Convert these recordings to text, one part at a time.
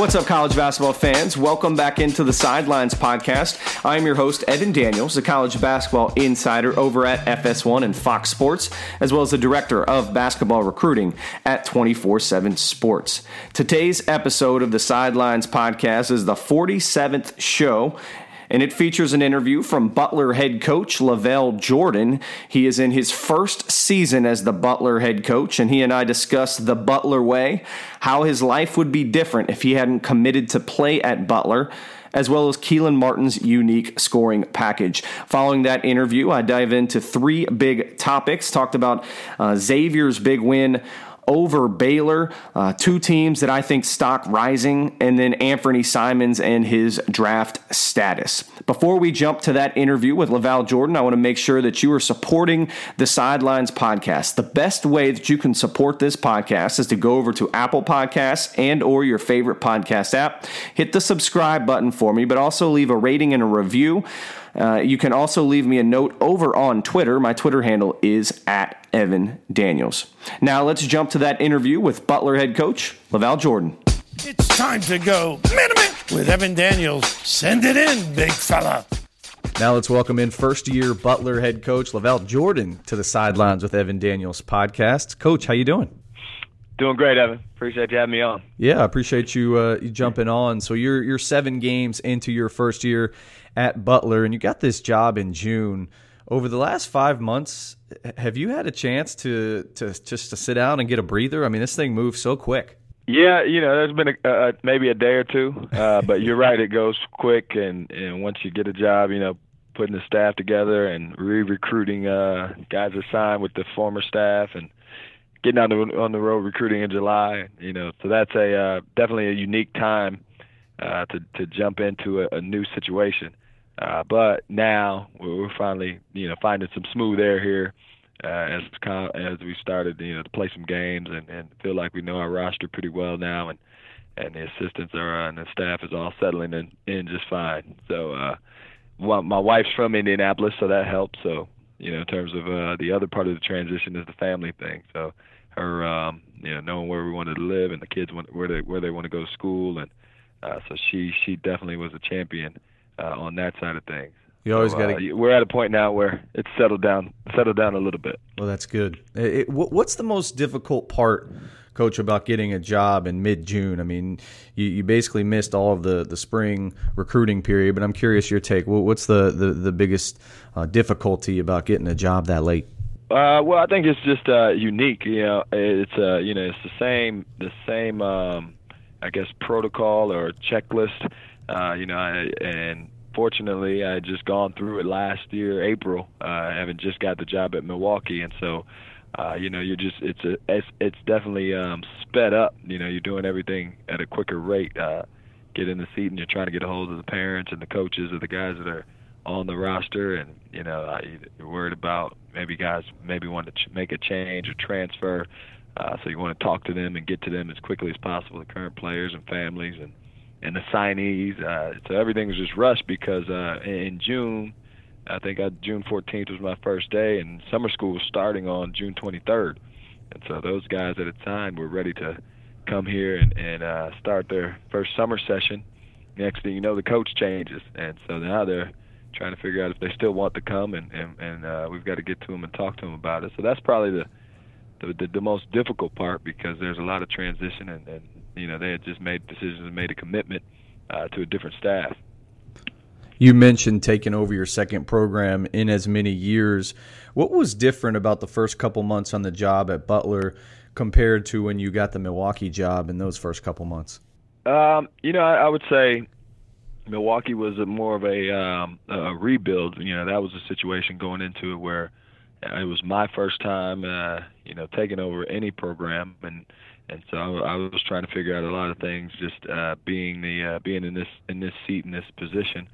What's up, college basketball fans? Welcome back into the Sidelines podcast. I'm your host, Evan Daniels, a college basketball insider over at FS1 and Fox Sports, as well as the director of basketball recruiting at 24 7 Sports. Today's episode of the Sidelines podcast is the 47th show and it features an interview from Butler head coach LaVall Jordan. He is in his first season as the Butler head coach, and he and I discuss the Butler way, how his life would be different if he hadn't committed to play at Butler as well as Kelan Martin's unique scoring package. Following that interview, I dive into three big topics. Talked about uh, Xavier's big win over Baylor. Uh, two teams that I think stock rising, and then Anfernee Simons and his draft status. Before we jump to that interview with LaVall Jordan, I want to make sure that you are supporting the Sidelines podcast. The best way that you can support this podcast is to go over to Apple Podcasts and or your favorite podcast app. Hit the subscribe button for me, but also leave a rating and a review. Uh, you can also leave me a note over on Twitter. My Twitter handle is at Evan Daniels. Now let's jump to that interview with Butler head coach LaVall Jordan. It's time to go minute with Evan Daniels. Send it in, big fella. Now let's welcome in first year Butler head coach LaVall Jordan to the Sidelines with Evan Daniels podcast. Coach, how you doing? Doing great, Evan. Appreciate you having me on. Yeah, I appreciate you, uh, you jumping on. So you're you're seven games into your first year at Butler, and you got this job in June. Over the last five months, have you had a chance to to just to sit down and get a breather? I mean, this thing moves so quick. Yeah, you know, there's been a, uh, maybe a day or two, uh, but you're right, it goes quick, and and once you get a job, you know, putting the staff together and re-recruiting uh, guys assigned with the former staff and getting on the on the road recruiting in July. You know, so that's a uh, definitely a unique time uh, to to jump into a, a new situation. Uh, but now we're finally you know finding some smooth air here uh, as as we started you know to play some games and, and feel like we know our roster pretty well now and and the assistants are uh, and the staff is all settling in, in just fine. So uh, well, my wife's from Indianapolis, so that helps. So you know in terms of uh, the other part of the transition is the family thing. So her um, you know knowing where we wanted to live and the kids want, where they where they want to go to school and uh, so she she definitely was a champion uh, on that side of things. You always so, got to. Uh, we're at a point now where it's settled down, settled down a little bit. Well, that's good. It, what's the most difficult part, Coach, about getting a job in mid-June? I mean, you, you basically missed all of the, the spring recruiting period, but I'm curious your take. What's the the, the biggest uh, difficulty about getting a job that late? Uh, well, I think it's just uh, unique. You know, it's uh, you know, it's the same the same um, I guess protocol or checklist. Uh, you know, I, and fortunately, I had just gone through it last year, April. Uh, I haven't just got the job at Milwaukee, and so uh, you know, you're just it's a it's, it's definitely um, sped up. You know, you're doing everything at a quicker rate. Uh, get in the seat, and you're trying to get a hold of the parents and the coaches of the guys that are on the roster, and you know you're worried about maybe guys maybe want to ch- make a change or transfer, uh, so you want to talk to them and get to them as quickly as possible, the current players and families and and the signees. Uh, so everything was just rushed because uh, in June, I think I, June 14th was my first day, and summer school was starting on June 23rd, and so those guys at the time were ready to come here and, and uh, start their first summer session. Next thing you know, the coach changes, and so now they're trying to figure out if they still want to come, and and, and uh, we've got to get to them and talk to them about it. So that's probably the the, the, the most difficult part because there's a lot of transition, and, and you know they had just made decisions and made a commitment uh, to a different staff. You mentioned taking over your second program in as many years. What was different about the first couple months on the job at Butler compared to when you got the Milwaukee job in those first couple months? Um, you know, I, I would say Milwaukee was a more of a, um, a rebuild. You know, that was a situation going into it where it was my first time, uh, you know, taking over any program, and and so I, I was trying to figure out a lot of things, just uh, being the uh, being in this in this seat in this position.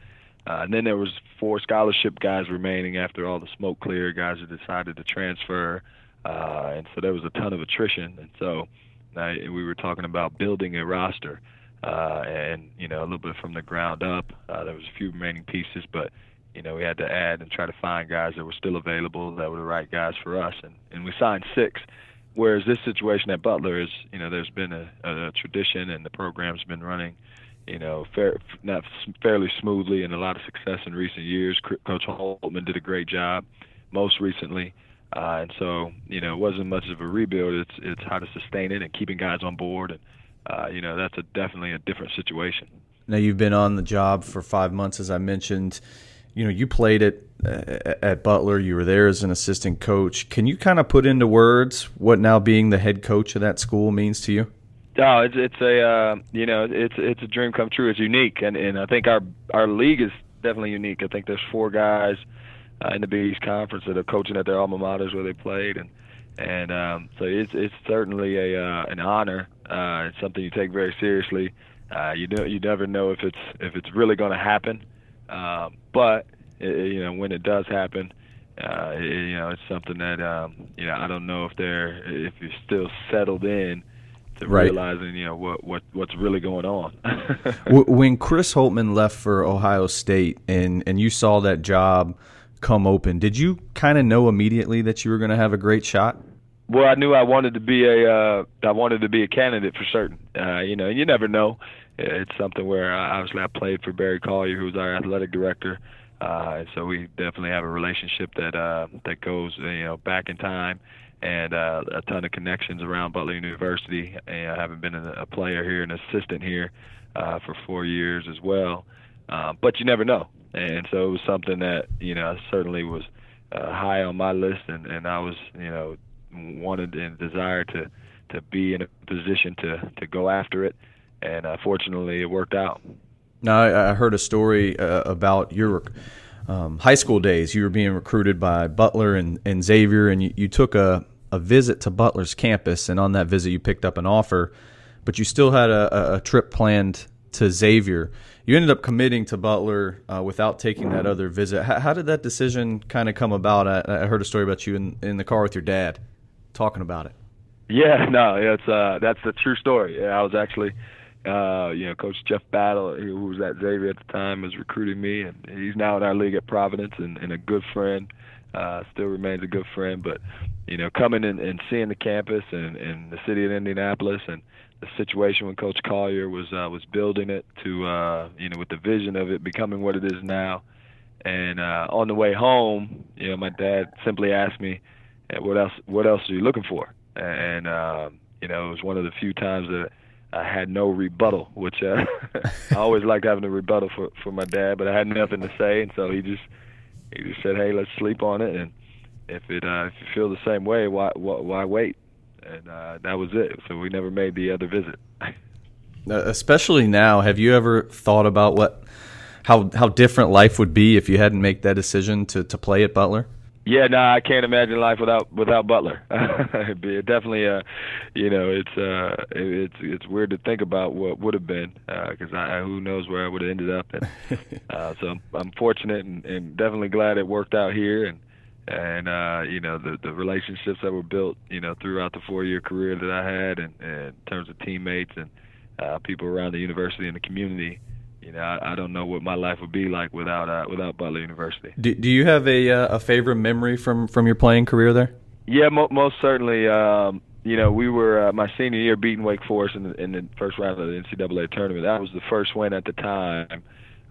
Uh, and then there was four scholarship guys remaining after all the smoke cleared, guys who decided to transfer, uh, and so there was a ton of attrition. And so uh, we were talking about building a roster uh, and you know a little bit from the ground up. There was a few remaining pieces, but you know we had to add and try to find guys that were still available that were the right guys for us, and and we signed six. Whereas this situation at Butler is, you know, there's been a, a, tradition and the program's been running, you know, fair, not fairly smoothly and a lot of success in recent years. Coach Holtmann did a great job most recently. Uh, and so, you know, it wasn't much of a rebuild. It's it's how to sustain it and keeping guys on board, and uh, you know, that's a definitely a different situation. Now you've been on the job for five months, as I mentioned. You know, you played it uh, at Butler. You were there as an assistant coach. Can you kind of put into words what now being the head coach of that school means to you? Oh, it's it's a uh, you know it's it's a dream come true. It's unique, and and I think our our league is definitely unique. I think there's four guys uh, in the Big East Conference that are coaching at their alma maters where they played, and and um, so it's it's certainly a uh, an honor. Uh, it's something you take very seriously. Uh, you know you never know if it's if it's really going to happen, um, but it, you know when it does happen, uh, it, you know it's something that um, you know I don't know if they're if you're still settled in to right. realizing you know what what what's really going on. when Chris Holtmann left for Ohio State and and you saw that job come open. Did you kind of know immediately that you were going to have a great shot? Well, I knew I wanted to be a uh, I wanted to be a candidate for certain. Uh, you know, you never know. It's something where uh, obviously I played for Barry Collier, who's our athletic director, uh, so we definitely have a relationship that uh, that goes you know back in time, and uh, a ton of connections around Butler University. And I haven't been a player here, an assistant here uh, for four years as well. Uh, but you never know and so it was something that you know certainly was uh, high on my list, and and I was you know wanted and desired to to be in a position to to go after it, and uh, fortunately it worked out. Now I, I heard a story uh, about your. Um, high school days, you were being recruited by Butler and, and Xavier, and you, you took a, a visit to Butler's campus. And on that visit, you picked up an offer, but you still had a, a trip planned to Xavier you ended up committing to Butler uh, without taking that other visit. How, how did that decision kind of come about? I, I, heard a story about you in, in the car with your dad talking about it. Yeah, no, it's uh, that's the true story. Yeah, I was actually, uh, you know, Coach Jeff Battle, who was at Xavier at the time, was recruiting me, and he's now in our league at Providence and, and a good friend. Uh, still remains a good friend, but you know, coming in and seeing the campus and, and the city of Indianapolis and the situation when Coach Collier was uh, was building it to uh, you know with the vision of it becoming what it is now. And uh, on the way home, you know, my dad simply asked me, "What else? What else are you looking for?" And uh, you know, it was one of the few times that I had no rebuttal, which uh, I always liked having a rebuttal for for my dad, but I had nothing to say, and so he just he just said, "Hey, let's sleep on it, and if it uh, if you feel the same way, why why, why wait?" and uh, that was it. So we never made the other visit. Especially now, have you ever thought about what how how different life would be if you hadn't made that decision to to play at Butler? Yeah, no, I can't imagine life without without Butler. It'd be definitely, uh, you know, it's uh, it's it's weird to think about what would have been because uh, I who knows where I would have ended up. And uh, so I'm, I'm fortunate and, and definitely glad it worked out here. And and uh, you know the the relationships that were built, you know, throughout the four year career that I had, and, and in terms of teammates and uh, people around the university and the community. You know, I, I don't know what my life would be like without uh, without Butler University. Do, do you have a uh, a favorite memory from from your playing career there? Yeah, mo- most certainly. Um, you know, we were uh, my senior year beating Wake Forest in the, in the first round of the NCAA tournament. That was the first win at the time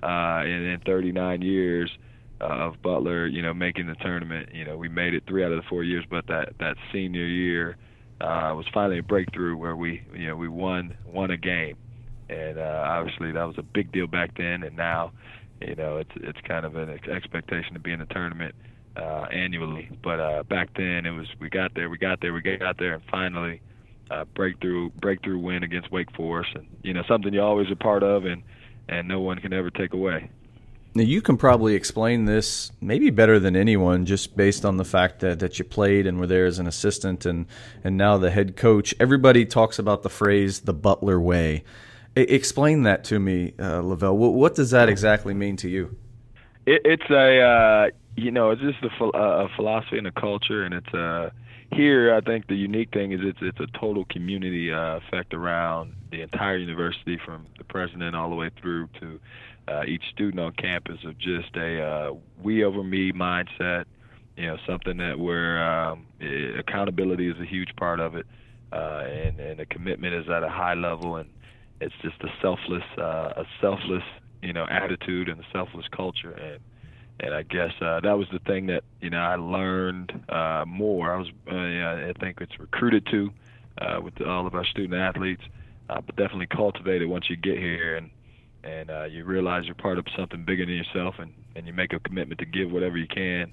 uh, in, in 39 years uh, of Butler, you know, making the tournament. You know, we made it three out of the four years, but that that senior year uh, was finally a breakthrough where we, you know, we won won a game, and uh, obviously that was a big deal back then. And now, you know, it's it's kind of an expectation to be in the tournament uh, annually. But uh, back then it was we got there, we got there, we got there, and finally. Uh, breakthrough breakthrough win against Wake Forest, and you know something you're always a part of, and and no one can ever take away. Now you can probably explain this maybe better than anyone, just based on the fact that, that you played and were there as an assistant and and now the head coach. Everybody talks about the phrase "the Butler way." Explain that to me, uh, LaVall. What, what, does that exactly mean to you? It, it's a uh, you know it's just a, a, philosophy and a culture, and it's a uh, here. I think the unique thing is it's it's a total community uh, effect around the entire university, from the president all the way through to uh, each student on campus of just a uh, we over me mindset. you know something that where um, accountability is a huge part of it, uh, and and the commitment is at a high level, and it's just a selfless uh, a selfless you know attitude and a selfless culture, and and I guess uh, that was the thing that you know I learned uh, more. I was uh, I think it's recruited to uh, with all of our student athletes, uh, but definitely cultivated once you get here and and uh, you realize you're part of something bigger than yourself, and and you make a commitment to give whatever you can,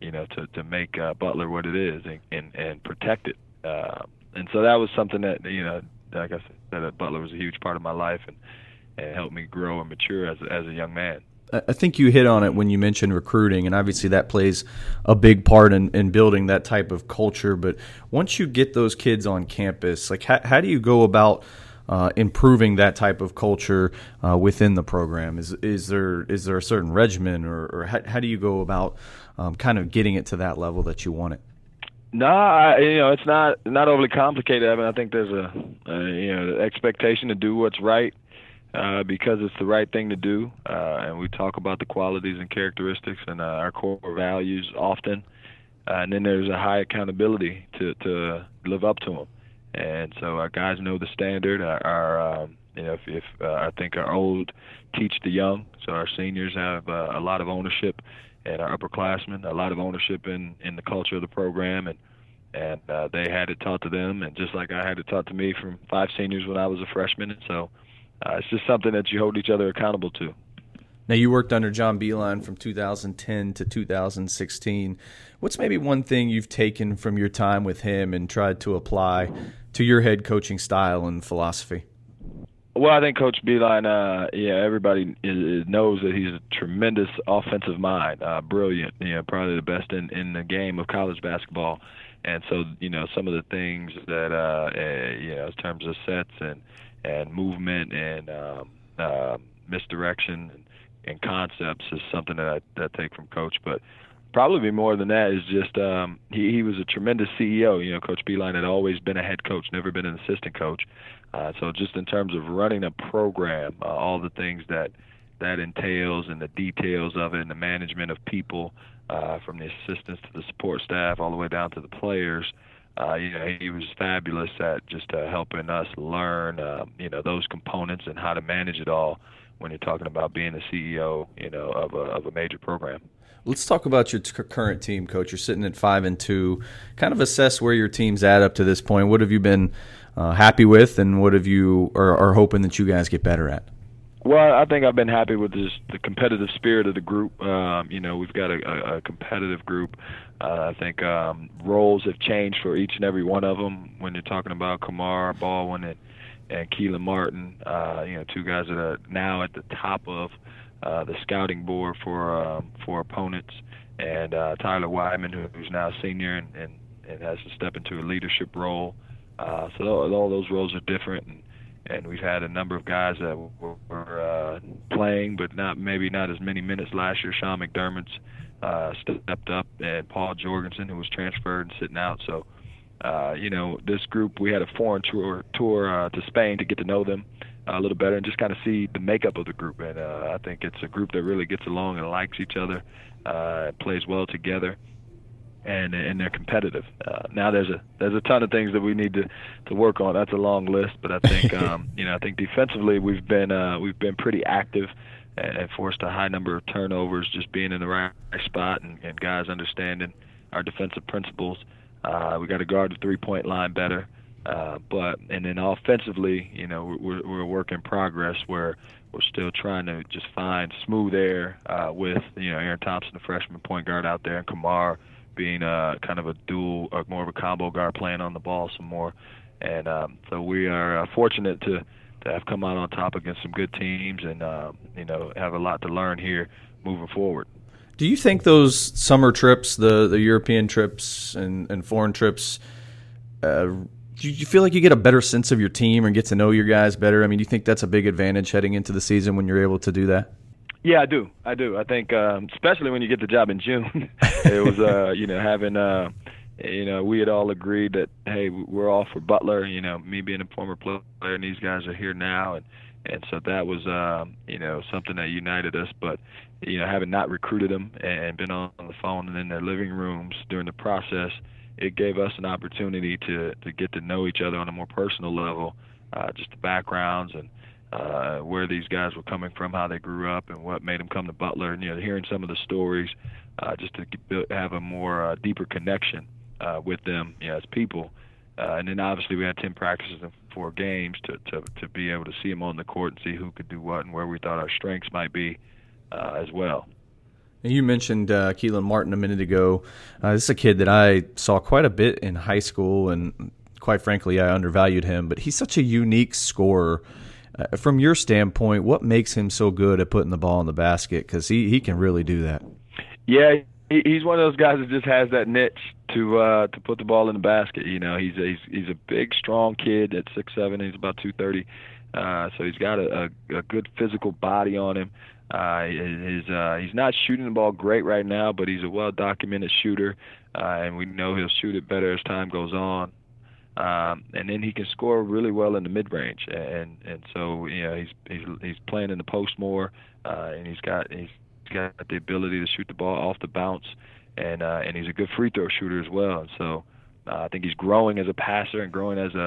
you know, to to make uh, Butler what it is and and, and protect it. Uh, and so that was something that you know, like I said, that Butler was a huge part of my life and and helped me grow and mature as as a young man. I think you hit on it when you mentioned recruiting, and obviously that plays a big part in, in building that type of culture. But once you get those kids on campus, like how, how do you go about uh, improving that type of culture uh, within the program? Is is there is there a certain regimen, or, or how, how do you go about um, kind of getting it to that level that you want it? No, I, you know it's not not overly complicated. I mean, I think there's a, a you know expectation to do what's right uh, because it's the right thing to do, uh, and we talk about the qualities and characteristics and uh, our core values often. Uh, and then there's a high accountability to to live up to them, and so our guys know the standard. Our, our um, you know, if, if uh, I think our old teach the young, so our seniors have uh, a lot of ownership, and our upperclassmen a lot of ownership in in the culture of the program, and and uh, they had it taught to them, and just like I had it taught to me from five seniors when I was a freshman, and so uh, it's just something that you hold each other accountable to. Now, you worked under John Beilein from 2010 to 2016. What's maybe one thing you've taken from your time with him and tried to apply to your head coaching style and philosophy? Well, I think Coach Beilein, uh, yeah, everybody is, knows that he's a tremendous offensive mind, uh, brilliant, you know, probably the best in, in the game of college basketball. And so, you know, some of the things that, uh, uh, you know, in terms of sets and and movement and um, uh, misdirection and, and concepts is something that I, that I take from Coach. But probably more than that is just um, he, he was a tremendous CEO. You know, Coach Beilein had always been a head coach, never been an assistant coach. Uh, so just in terms of running a program, uh, all the things that that entails and the details of it and the management of people, uh, from the assistants to the support staff all the way down to the players uh, you know, he was fabulous at just uh, helping us learn, uh, you know, those components and how to manage it all when you're talking about being the CEO, you know, of a, of a major program. Let's talk about your t- current team, coach. You're sitting at five and two. Kind of assess where your team's at up to this point. What have you been uh, happy with, and what have you are, are hoping that you guys get better at? Well, I think I've been happy with this, the competitive spirit of the group. Um, you know, we've got a, a, competitive group. Uh, I think um, roles have changed for each and every one of them. When you're talking about Kamar Baldwin and and Kelan Martin, uh, you know, two guys that are now at the top of uh, the scouting board for um, for opponents, and uh, Tyler Wideman, who, who's now a senior and, and and has to step into a leadership role. Uh, so all, those roles are different. And, and we've had a number of guys that were, were uh, playing, but not maybe not as many minutes last year. Sean McDermott's uh, stepped up, and Paul Jorgensen, who was transferred and sitting out. So, uh, you know, this group we had a foreign tour tour uh, to Spain to get to know them a little better and just kind of see the makeup of the group. And uh, I think it's a group that really gets along and likes each other, uh, plays well together and and they're competitive. Uh, now there's a there's a ton of things that we need to to work on. That's a long list, but I think um, you know I think defensively we've been uh, we've been pretty active and forced a high number of turnovers, just being in the right spot and, and guys understanding our defensive principles. Uh, we got to guard the three point line better. Uh, but and then offensively, you know, we're, we're a work in progress where we're still trying to just find smooth air uh, with you know Aaron Thompson, the freshman point guard out there, and Kamar being a kind of a dual, or more of a combo guard, playing on the ball some more. And um, so we are uh, fortunate to to have come out on top against some good teams, and uh, you know have a lot to learn here moving forward. Do you think those summer trips, the the European trips and, and foreign trips, uh, do you feel like you get a better sense of your team and get to know your guys better? I mean, do you think that's a big advantage heading into the season when you're able to do that? Yeah, I do. I do. I think, um, especially when you get the job in June, it was, uh, you know, having, uh, you know, we had all agreed that, hey, we're all for Butler. You know, me being a former player, and these guys are here now, and and so that was um, you know something that united us. But you know, having not recruited them and been on the phone and in their living rooms during the process, it gave us an opportunity to to get to know each other on a more personal level, uh, just the backgrounds and uh, where these guys were coming from, how they grew up, and what made them come to Butler. And you know, hearing some of the stories, uh, just to have a more uh, deeper connection uh, with them you know, as people. Uh, and then obviously we had 10 practices and four games to, to to be able to see them on the court and see who could do what and where we thought our strengths might be uh, as well. And you mentioned uh, Kelan Martin a minute ago. Uh, this is a kid that I saw quite a bit in high school, and quite frankly, I undervalued him. But he's such a unique scorer. Uh, from your standpoint, what makes him so good at putting the ball in the basket? Because he, he can really do that. Yeah, he's one of those guys that just has that niche to uh, to put the ball in the basket. You know, he's a, he's he's a big, strong kid at six seven. He's about two thirty, uh, so he's got a, a, a good physical body on him. Uh, his, uh, he's not shooting the ball great right now, but he's a well documented shooter, uh, and we know he'll shoot it better as time goes on. Um, and then he can score really well in the mid range, and and so you know he's he's he's playing in the post more, uh, and he's got he's got the ability to shoot the ball off the bounce, and uh, and he's a good free throw shooter as well. And so uh, I think he's growing as a passer and growing as a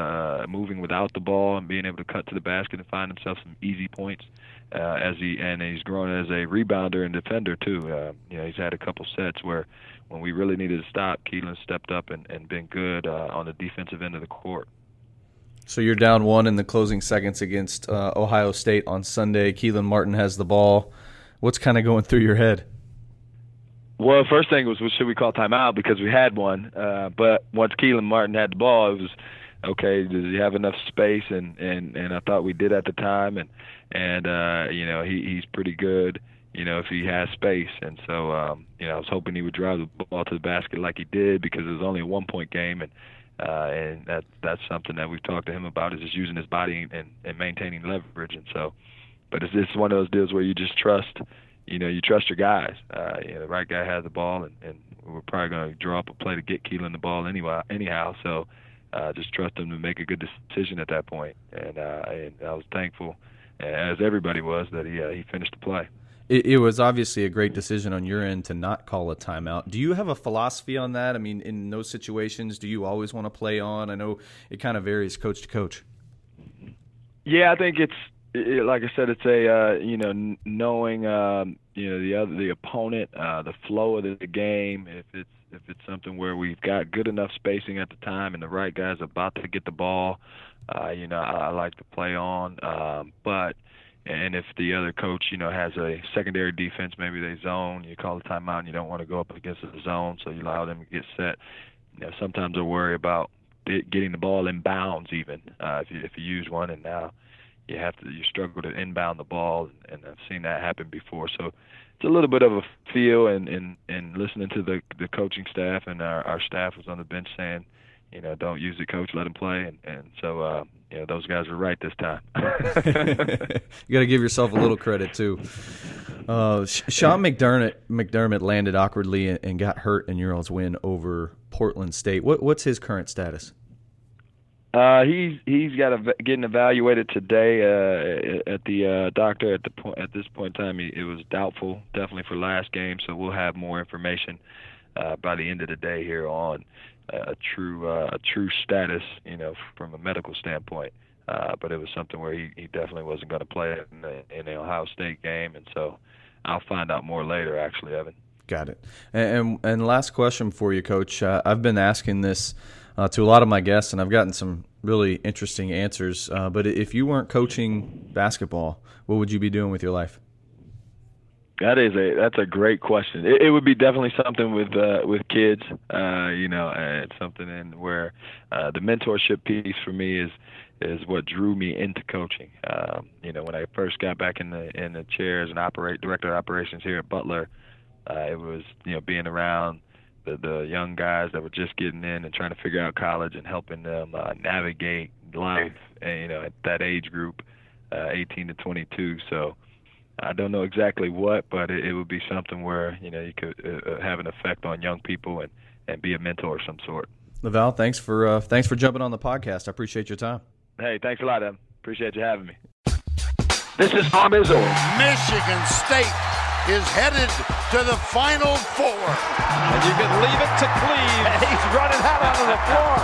uh, moving without the ball and being able to cut to the basket and find himself some easy points. Uh, as he and he's growing as a rebounder and defender too. Uh, you know, he's had a couple sets where when we really needed to stop, Kelan stepped up and, and been good uh, on the defensive end of the court. So you're down one in the closing seconds against uh, Ohio State on Sunday. Kelan Martin has the ball. What's kind of going through your head? Well, first thing was, well, should we call timeout because we had one? Uh, but once Kelan Martin had the ball, it was okay. Does he have enough space? And and and I thought we did at the time. And and uh, you know he he's pretty good. You know if he has space. And so um, you know I was hoping he would drive the ball to the basket like he did because it was only a one point game and. Uh, and that that's something that we've talked to him about is just using his body and, and maintaining leverage. And so, but it's just one of those deals where you just trust you know, you trust your guys. Uh, you know, the right guy has the ball, and, and we're probably going to draw up a play to get Kelan the ball anyway, anyhow. So uh, just trust him to make a good decision at that point. And, uh, and I was thankful, as everybody was, that he uh, he finished the play. It, it, was obviously a great decision on your end to not call a timeout. Do you have a philosophy on that? I mean, in those situations, do you always want to play on? I know it kind of varies coach to coach. Yeah, I think it's it, like I said, it's a uh, you know knowing um, you know the other the opponent, uh, the flow of the, game. If it's if it's something where we've got good enough spacing at the time and the right guy's about to get the ball, uh, you know I, I like to play on. Um, but and if the other coach you know has a secondary defense, maybe they zone, you call a timeout and you don't want to go up against the zone, so you allow them to get set. You know sometimes I worry about getting the ball in bounds even uh, if you if you use one and now you have to you struggle to inbound the ball, and I've seen that happen before. So it's a little bit of a feel, and and and listening to the the coaching staff and our our staff was on the bench saying, you know, don't use it, coach, let him play, and and so uh, you know those guys were right this time. you got to give yourself a little credit too. Uh, Sean McDermott McDermott landed awkwardly and got hurt in your all's win over Portland State. What what's his current status? Uh, he's he's got a, getting evaluated today uh, at the uh, doctor. At the point at this point in time, he, it was doubtful, definitely for last game. So we'll have more information uh, by the end of the day here on a true uh, a true status, you know, from a medical standpoint. Uh, but it was something where he, he definitely wasn't going to play in the, in the Ohio State game, and so I'll find out more later. Actually, Evan. Got it. And and, last question for you, Coach. Uh, I've been asking this uh, to a lot of my guests, and I've gotten some really interesting answers. Uh, but if you weren't coaching basketball, what would you be doing with your life? That is a that's a great question. It, it would be definitely something with uh, with kids. Uh, you know, it's something in where uh, the mentorship piece for me is is what drew me into coaching. Um, you know, when I first got back in the in the chair as an operate director of operations here at Butler, uh, it was you know being around the the young guys that were just getting in and trying to figure out college and helping them uh, navigate life, and, you know, at that age group, uh, 18 to 22. So I don't know exactly what, but it, it would be something where you know you could uh, uh have an effect on young people and and be a mentor of some sort. LaVall, thanks for uh, thanks for jumping on the podcast. I appreciate your time. Hey, thanks a lot, Em. Appreciate you having me. This is Tom Izzo. Michigan State is headed to the Final Four. And you can leave it to Cleve. And he's running out onto the floor.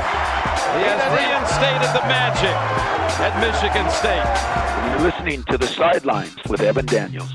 He has reinstated the magic at Michigan State. You're listening to the sidelines with Evan Daniels.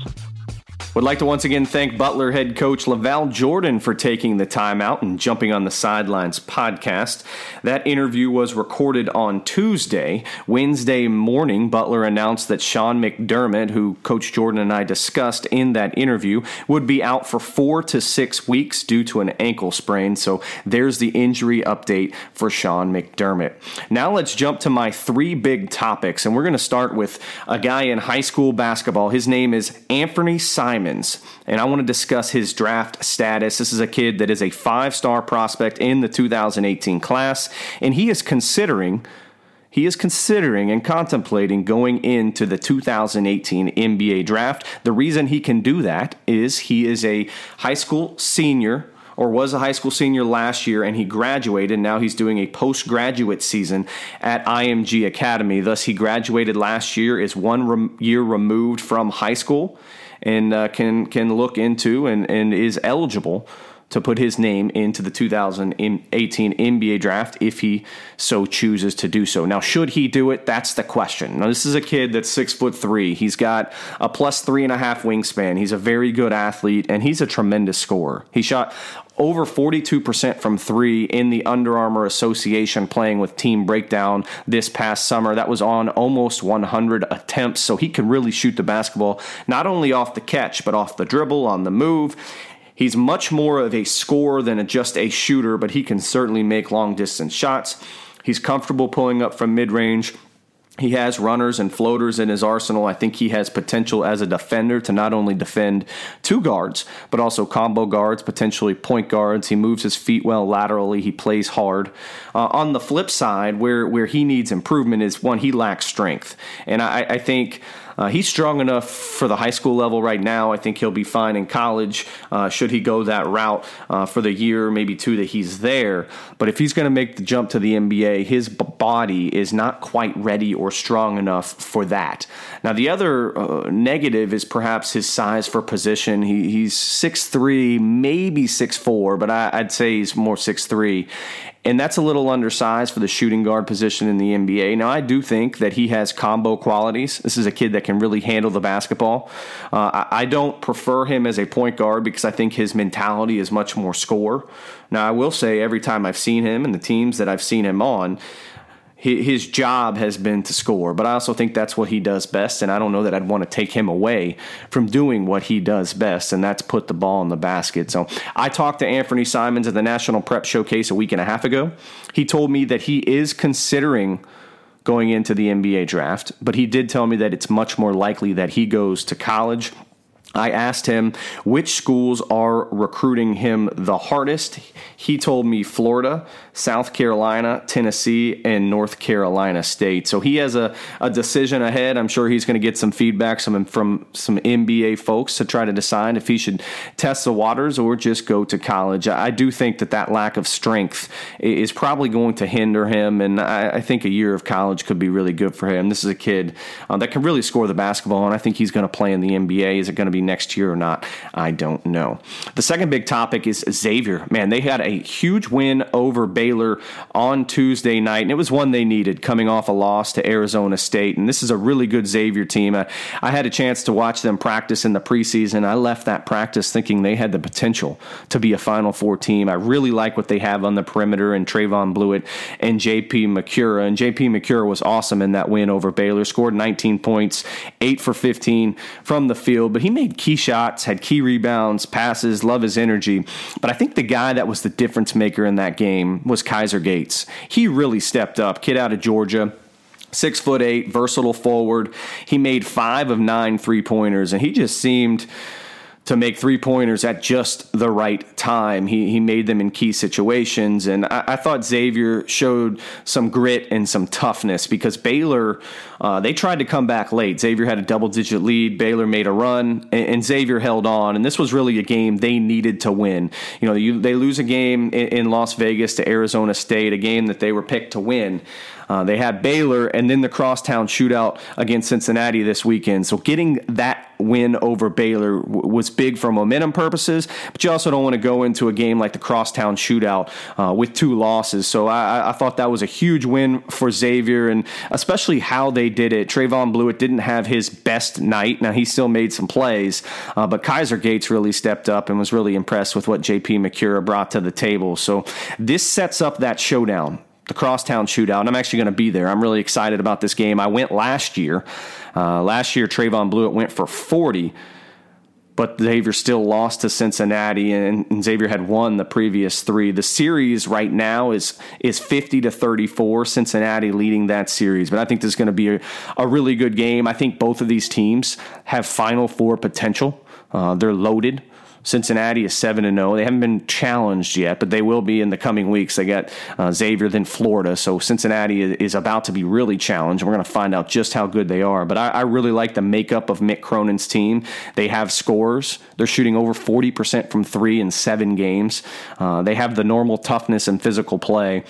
Would like to once again thank Butler head coach LaVall Jordan for taking the time out and jumping on the Sidelines podcast. That interview was recorded on Tuesday. Wednesday morning, Butler announced that Sean McDermott, who Coach Jordan and I discussed in that interview, would be out for four to six weeks due to an ankle sprain. So there's the injury update for Sean McDermott. Now let's jump to my three big topics, and we're going to start with a guy in high school basketball. His name is Anfernee Simon and I want to discuss his draft status. This is a kid that is a five star prospect in the 2018 class, and he is considering. He is considering and contemplating going into the 2018 NBA draft. The reason he can do that is he is a high school senior or was a high school senior last year and he graduated. Now he's doing a postgraduate season at IMG Academy. Thus, he graduated last year, is one rem- year removed from high school and uh, can can look into and, and is eligible to put his name into the 2018 NBA draft if he so chooses to do so. Now, should he do it? That's the question. Now, this is a kid that's six foot three. He's got a plus three and a half wingspan. He's a very good athlete, and he's a tremendous scorer. He shot over 42% from three in the Under Armour Association playing with Team Breakdown this past summer. That was on almost 100 attempts, so he can really shoot the basketball not only off the catch, but off the dribble, on the move. He's much more of a scorer than a, just a shooter, but he can certainly make long distance shots. He's comfortable pulling up from mid range. He has runners and floaters in his arsenal. I think he has potential as a defender to not only defend two guards, but also combo guards, potentially point guards. He moves his feet well laterally. He plays hard. Uh, on the flip side, where, where he needs improvement is one, he lacks strength. And I, I think uh, he's strong enough for the high school level right now. I think he'll be fine in college uh, should he go that route uh, for the year, maybe two that he's there. But if he's going to make the jump to the NBA, his body is not quite ready or strong enough for that. Now, the other uh, negative is perhaps his size for position. He, he's 6'3, maybe 6'4, but I, I'd say he's more 6'3 and that's a little undersized for the shooting guard position in the NBA. Now, I do think that he has combo qualities. This is a kid that can really handle the basketball. Uh, I, I don't prefer him as a point guard because I think his mentality is much more score. Now, I will say every time I've seen him and the teams that I've seen him on, his job has been to score, but I also think that's what he does best, and I don't know that I'd want to take him away from doing what he does best, and that's put the ball in the basket. So I talked to Anfernee Simons at the National Prep Showcase a week and a half ago. He told me that he is considering going into the NBA draft, but he did tell me that it's much more likely that he goes to college I asked him which schools are recruiting him the hardest. He told me Florida, South Carolina, Tennessee, and North Carolina State. So he has a, a decision ahead. I'm sure he's going to get some feedback some, from some NBA folks to try to decide if he should test the waters or just go to college. I do think that that lack of strength is probably going to hinder him, and I, I think a year of college could be really good for him. This is a kid uh, that can really score the basketball, and I think he's going to play in the NBA. Is it going to be next year or not? I don't know. The second big topic is Xavier. Man, they had a huge win over Baylor on Tuesday night, and it was one they needed coming off a loss to Arizona State. And this is a really good Xavier team. I, I had a chance to watch them practice in the preseason. I left that practice thinking they had the potential to be a Final Four team. I really like what they have on the perimeter and Trevon Bluiett and JP Macura. And JP Macura was awesome in that win over Baylor, scored 19 points, 8 for 15 from the field, but he made key shots, had key rebounds, passes, love his energy. But I think the guy that was the difference maker in that game was Kaiser Gates. He really stepped up. Kid out of Georgia six foot eight, versatile forward. He made five of nine three pointers, and he just seemed to make three pointers at just the right time. He, he made them in key situations. And I, I thought Xavier showed some grit and some toughness because Baylor, uh, they tried to come back late. Xavier had a double digit lead. Baylor made a run, and, and, Xavier held on. And this was really a game they needed to win. You know, you, they lose a game in, in Las Vegas to Arizona State, a game that they were picked to win. Uh, they had Baylor and then the crosstown shootout against Cincinnati this weekend. So getting that win over Baylor w- was big for momentum purposes, but you also don't want to go into a game like the crosstown shootout uh, with two losses. So I, I, thought that was a huge win for Xavier, and especially how they did it. Trevon Bluiett didn't have his best night. Now he still made some plays, uh, but Kaiser Gates really stepped up and was really impressed with what J.P. Macura brought to the table. So this sets up that showdown the Crosstown Shootout, and I'm actually going to be there. I'm really excited about this game. I went last year. Uh, last year, Trevon Bluiett went for 40, but Xavier still lost to Cincinnati, and, and, Xavier had won the previous three. The series right now is is 50 to 34. Cincinnati leading that series, but I think this is going to be a, a really good game. I think both of these teams have Final Four potential. Uh, they're loaded. Cincinnati is seven and zero. Oh. They haven't been challenged yet, but they will be in the coming weeks. They got uh, Xavier, then Florida. So Cincinnati is about to be really challenged. We're going to find out just how good they are. But I, I really like the makeup of Mick Cronin's team. They have scores. They're shooting over forty percent from three in seven games. Uh, they have the normal toughness and physical play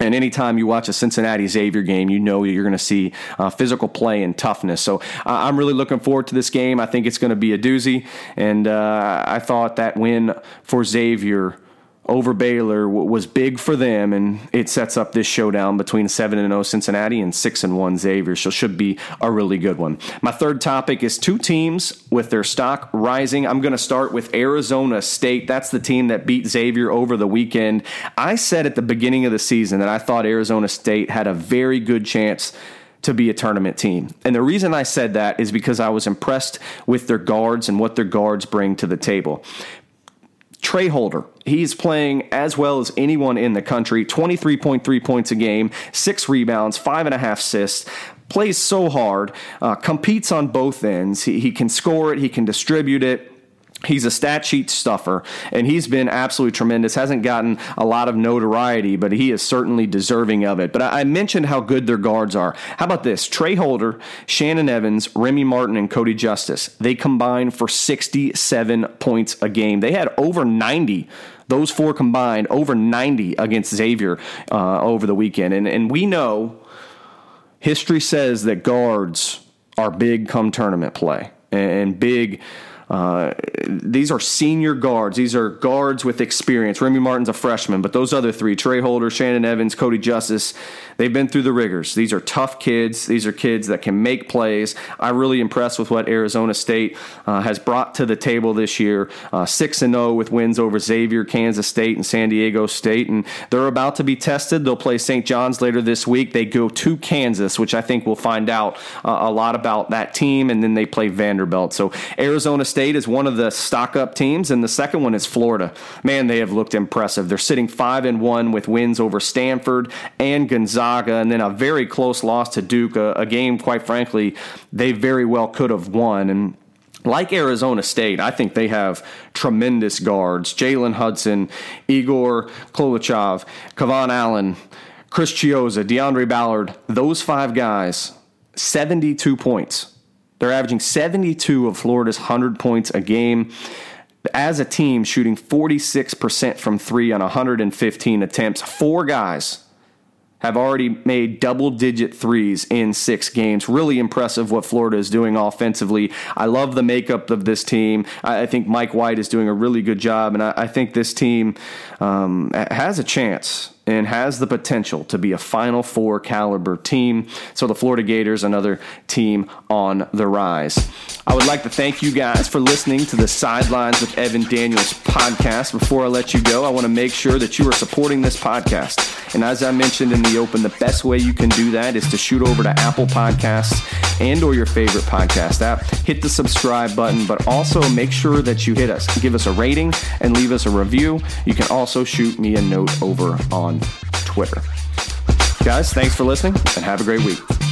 and anytime you watch a Cincinnati Xavier game, you know you're going to see uh, physical play and toughness. So uh, I'm really looking forward to this game. I think it's going to be a doozy. And uh, I thought that win for Xavier over Baylor was big for them, and it sets up this showdown between seven and zero Cincinnati and six and one Xavier. So should be a really good one. My third topic is two teams with their stock rising. I'm going to start with Arizona State. That's the team that beat Xavier over the weekend. I said at the beginning of the season that I thought Arizona State had a very good chance to be a tournament team. And the reason I said that is because I was impressed with their guards and what their guards bring to the table. Tra Holder, he's playing as well as anyone in the country 23.3 points a game, six rebounds, five and a half assists. Plays so hard, uh, competes on both ends. He, he can score it, he can distribute it. He's a stat sheet stuffer, and he's been absolutely tremendous. Hasn't gotten a lot of notoriety, but he is certainly deserving of it. But I mentioned how good their guards are. How about this? Tra Holder, Shannon Evans, Remy Martin, and Kodi Justice. They combine for 67 points a game. They had over 90 those four combined over 90 against Xavier uh, over the weekend. And, and we know history says that guards are big come tournament play and big uh, these are senior guards. These are guards with experience. Remy Martin's a freshman, but those other three, Tra Holder, Shannon Evans, Kodi Justice, they've been through the rigors. These are tough kids. These are kids that can make plays. I'm really impressed with what Arizona State uh, has brought to the table this year. Uh, 6 and 0 with wins over Xavier, Kansas State, and San Diego State. And they're about to be tested. They'll play St. John's later this week. They go to Kansas, which I think we'll find out uh, a lot about that team. And then they play Vanderbilt. So Arizona is one of the stock up teams, and the second one is Florida. Man, they have looked impressive. They're sitting five and one with wins over Stanford and Gonzaga, and then a very close loss to Duke, a, a game, quite frankly, they very well could have won. And like Arizona State, I think they have tremendous guards. Jalen Hudson, Egor Koulechov, KeVaughn Allen, Chris Chiozza, Deaundrae Ballard, those five guys, 72 points they're averaging 72 of Florida's 100 points a game. As a team, shooting 46% from three on 115 attempts. Four guys have already made double digit threes in six games. Really impressive what Florida is doing offensively. I love the makeup of this team. I think Mike White is doing a really good job, and I think this team um, has a chance and has the potential to be a Final Four caliber team. So the Florida Gators, another team on the rise. I would like to thank you guys for listening to the Sidelines with Evan Daniels podcast. Before I let you go, I want to make sure that you are supporting this podcast. And as I mentioned in the open, the best way you can do that is to shoot over to Apple Podcasts and or your favorite podcast app. Hit the subscribe button, but also make sure that you hit us. Give us a rating and leave us a review. You can also shoot me a note over on Twitter. Guys, thanks for listening and have a great week.